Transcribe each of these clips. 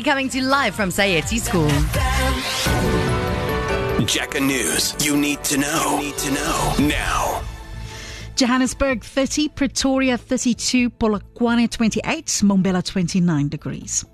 Rugby coming to you live from Saheti School. Jacka News. You need to know. You need to know now. Johannesburg 30, Pretoria 32, Polokwane 28, Mbombela 29 degrees.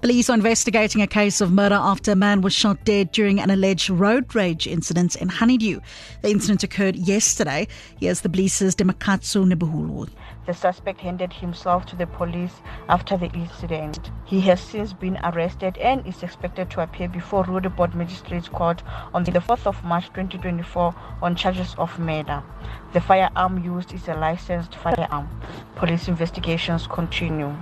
Police are investigating a case of murder after a man was shot dead during an alleged road rage incident in Honeydew. The incident occurred yesterday. Here's the police's Dimakatso Nevhuhulwi. The suspect handed himself to the police after the incident. He has since been arrested and is expected to appear before Roodepoort Magistrates Court on the 4th of March 2024 on charges of murder. The firearm used is a licensed firearm. Police investigations continue.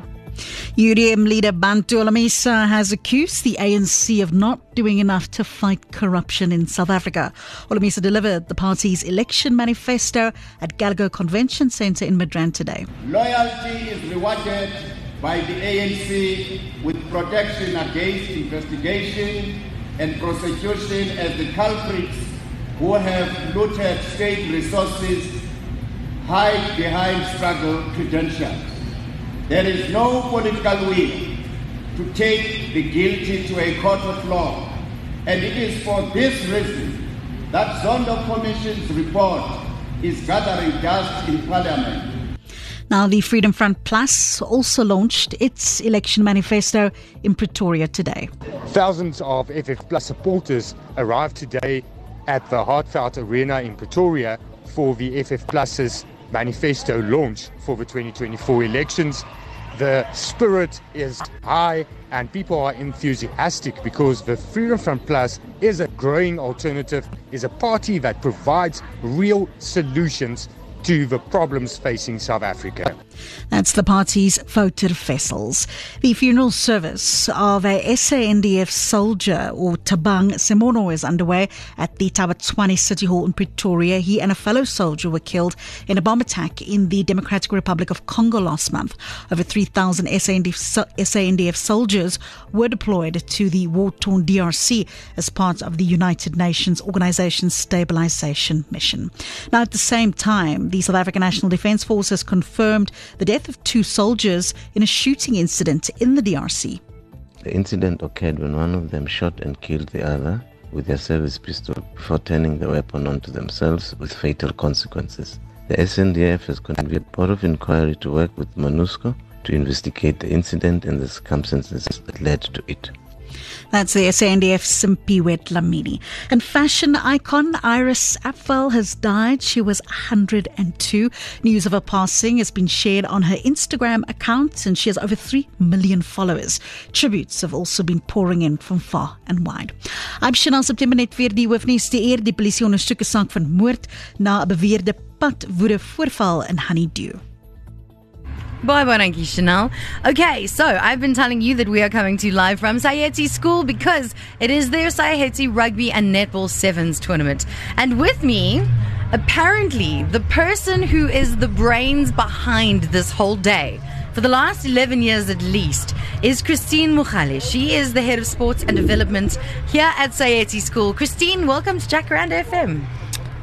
UDM leader Bantu Holomisa has accused the ANC of not doing enough to fight corruption in South Africa. Holomisa delivered the party's election manifesto at Gallagher Convention Centre in Midrand today. Loyalty is rewarded by the ANC with protection against investigation and prosecution as the culprits who have looted state resources hide behind struggle credentials. There is no political will to take the guilty to a court of law. And it is for this reason that Zondo Commission's report is gathering dust in Parliament. Now, the Freedom Front Plus also launched its election manifesto in Pretoria today. Thousands of FF Plus supporters arrived today at the Heartfelt Arena in Pretoria for the FF Plus's manifesto launch for the 2024 elections. The spirit is high and people are enthusiastic because the Freedom Front Plus is a growing alternative, is a party that provides real solutions to the problems facing South Africa. That's the party's voter vessels. The funeral service of a SANDF soldier or Tabang Semono is underway at the Tabatswane City Hall in Pretoria. He and a fellow soldier were killed in a bomb attack in the Democratic Republic of Congo last month. Over 3,000 SANDF, SANDF soldiers were deployed to the war-torn DRC as part of the United Nations Organization's stabilization mission. Now, at the same time, the South African National Defence Force has confirmed the death of two soldiers in a shooting incident in the DRC. The incident occurred when one of them shot and killed the other with their service pistol before turning the weapon onto themselves with fatal consequences. The SNDF has convened a board of inquiry to work with MONUSCO to investigate the incident and the circumstances that led to it. That's the SANDF Siphiwe Dlamini. And fashion icon Iris Apfel has died. She was 102. News of her passing has been shared on her Instagram account, and she has over 3 million followers. Tributes have also been pouring in from far and wide. I'm Chanel September net weer die hoofnuus die eer die polisie ondersoek 'n saak van moord na 'n beweerde padwoede voorval in Honeydew. Bye bye, you, Chanel. Okay, so I've been telling you that we are coming to you live from Saheti School because it is their Saheti Rugby and Netball Sevens tournament. And with me, apparently, the person who is the brains behind this whole day. For the last 11 years at least, is Christine Mukhale. She is the head of sports and development here at Saheti School. Christine, welcome to Jack Jacaranda FM.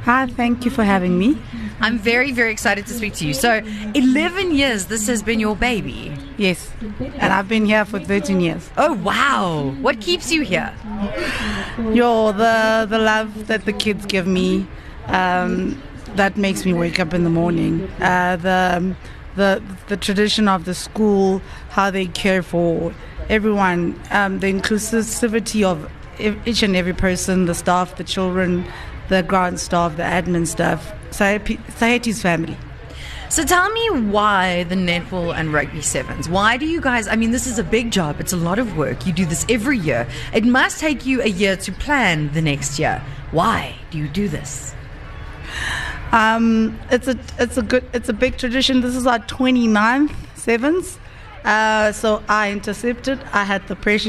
Hi, thank you for having me. I'm very, very excited to speak to you. So, 11 years, this has been your baby. Yes, and I've been here for 13 years. Oh, wow. What keeps you here? Yo, the, the love that the kids give me, um, that makes me wake up in the morning. Uh, the, the, the tradition of the school, how they care for everyone, um, the inclusivity of each and every person, the staff, the children, the ground staff, the admin staff, Saheti's family. So tell me why the netball and rugby sevens? Why do you guys? I mean, this is a big job. It's a lot of work. You do this every year. It must take you a year to plan the next year. Why do you do this? Um, it's a it's a good it's a big tradition. This is our 29th sevens. Uh, so I intercepted. I had the pressure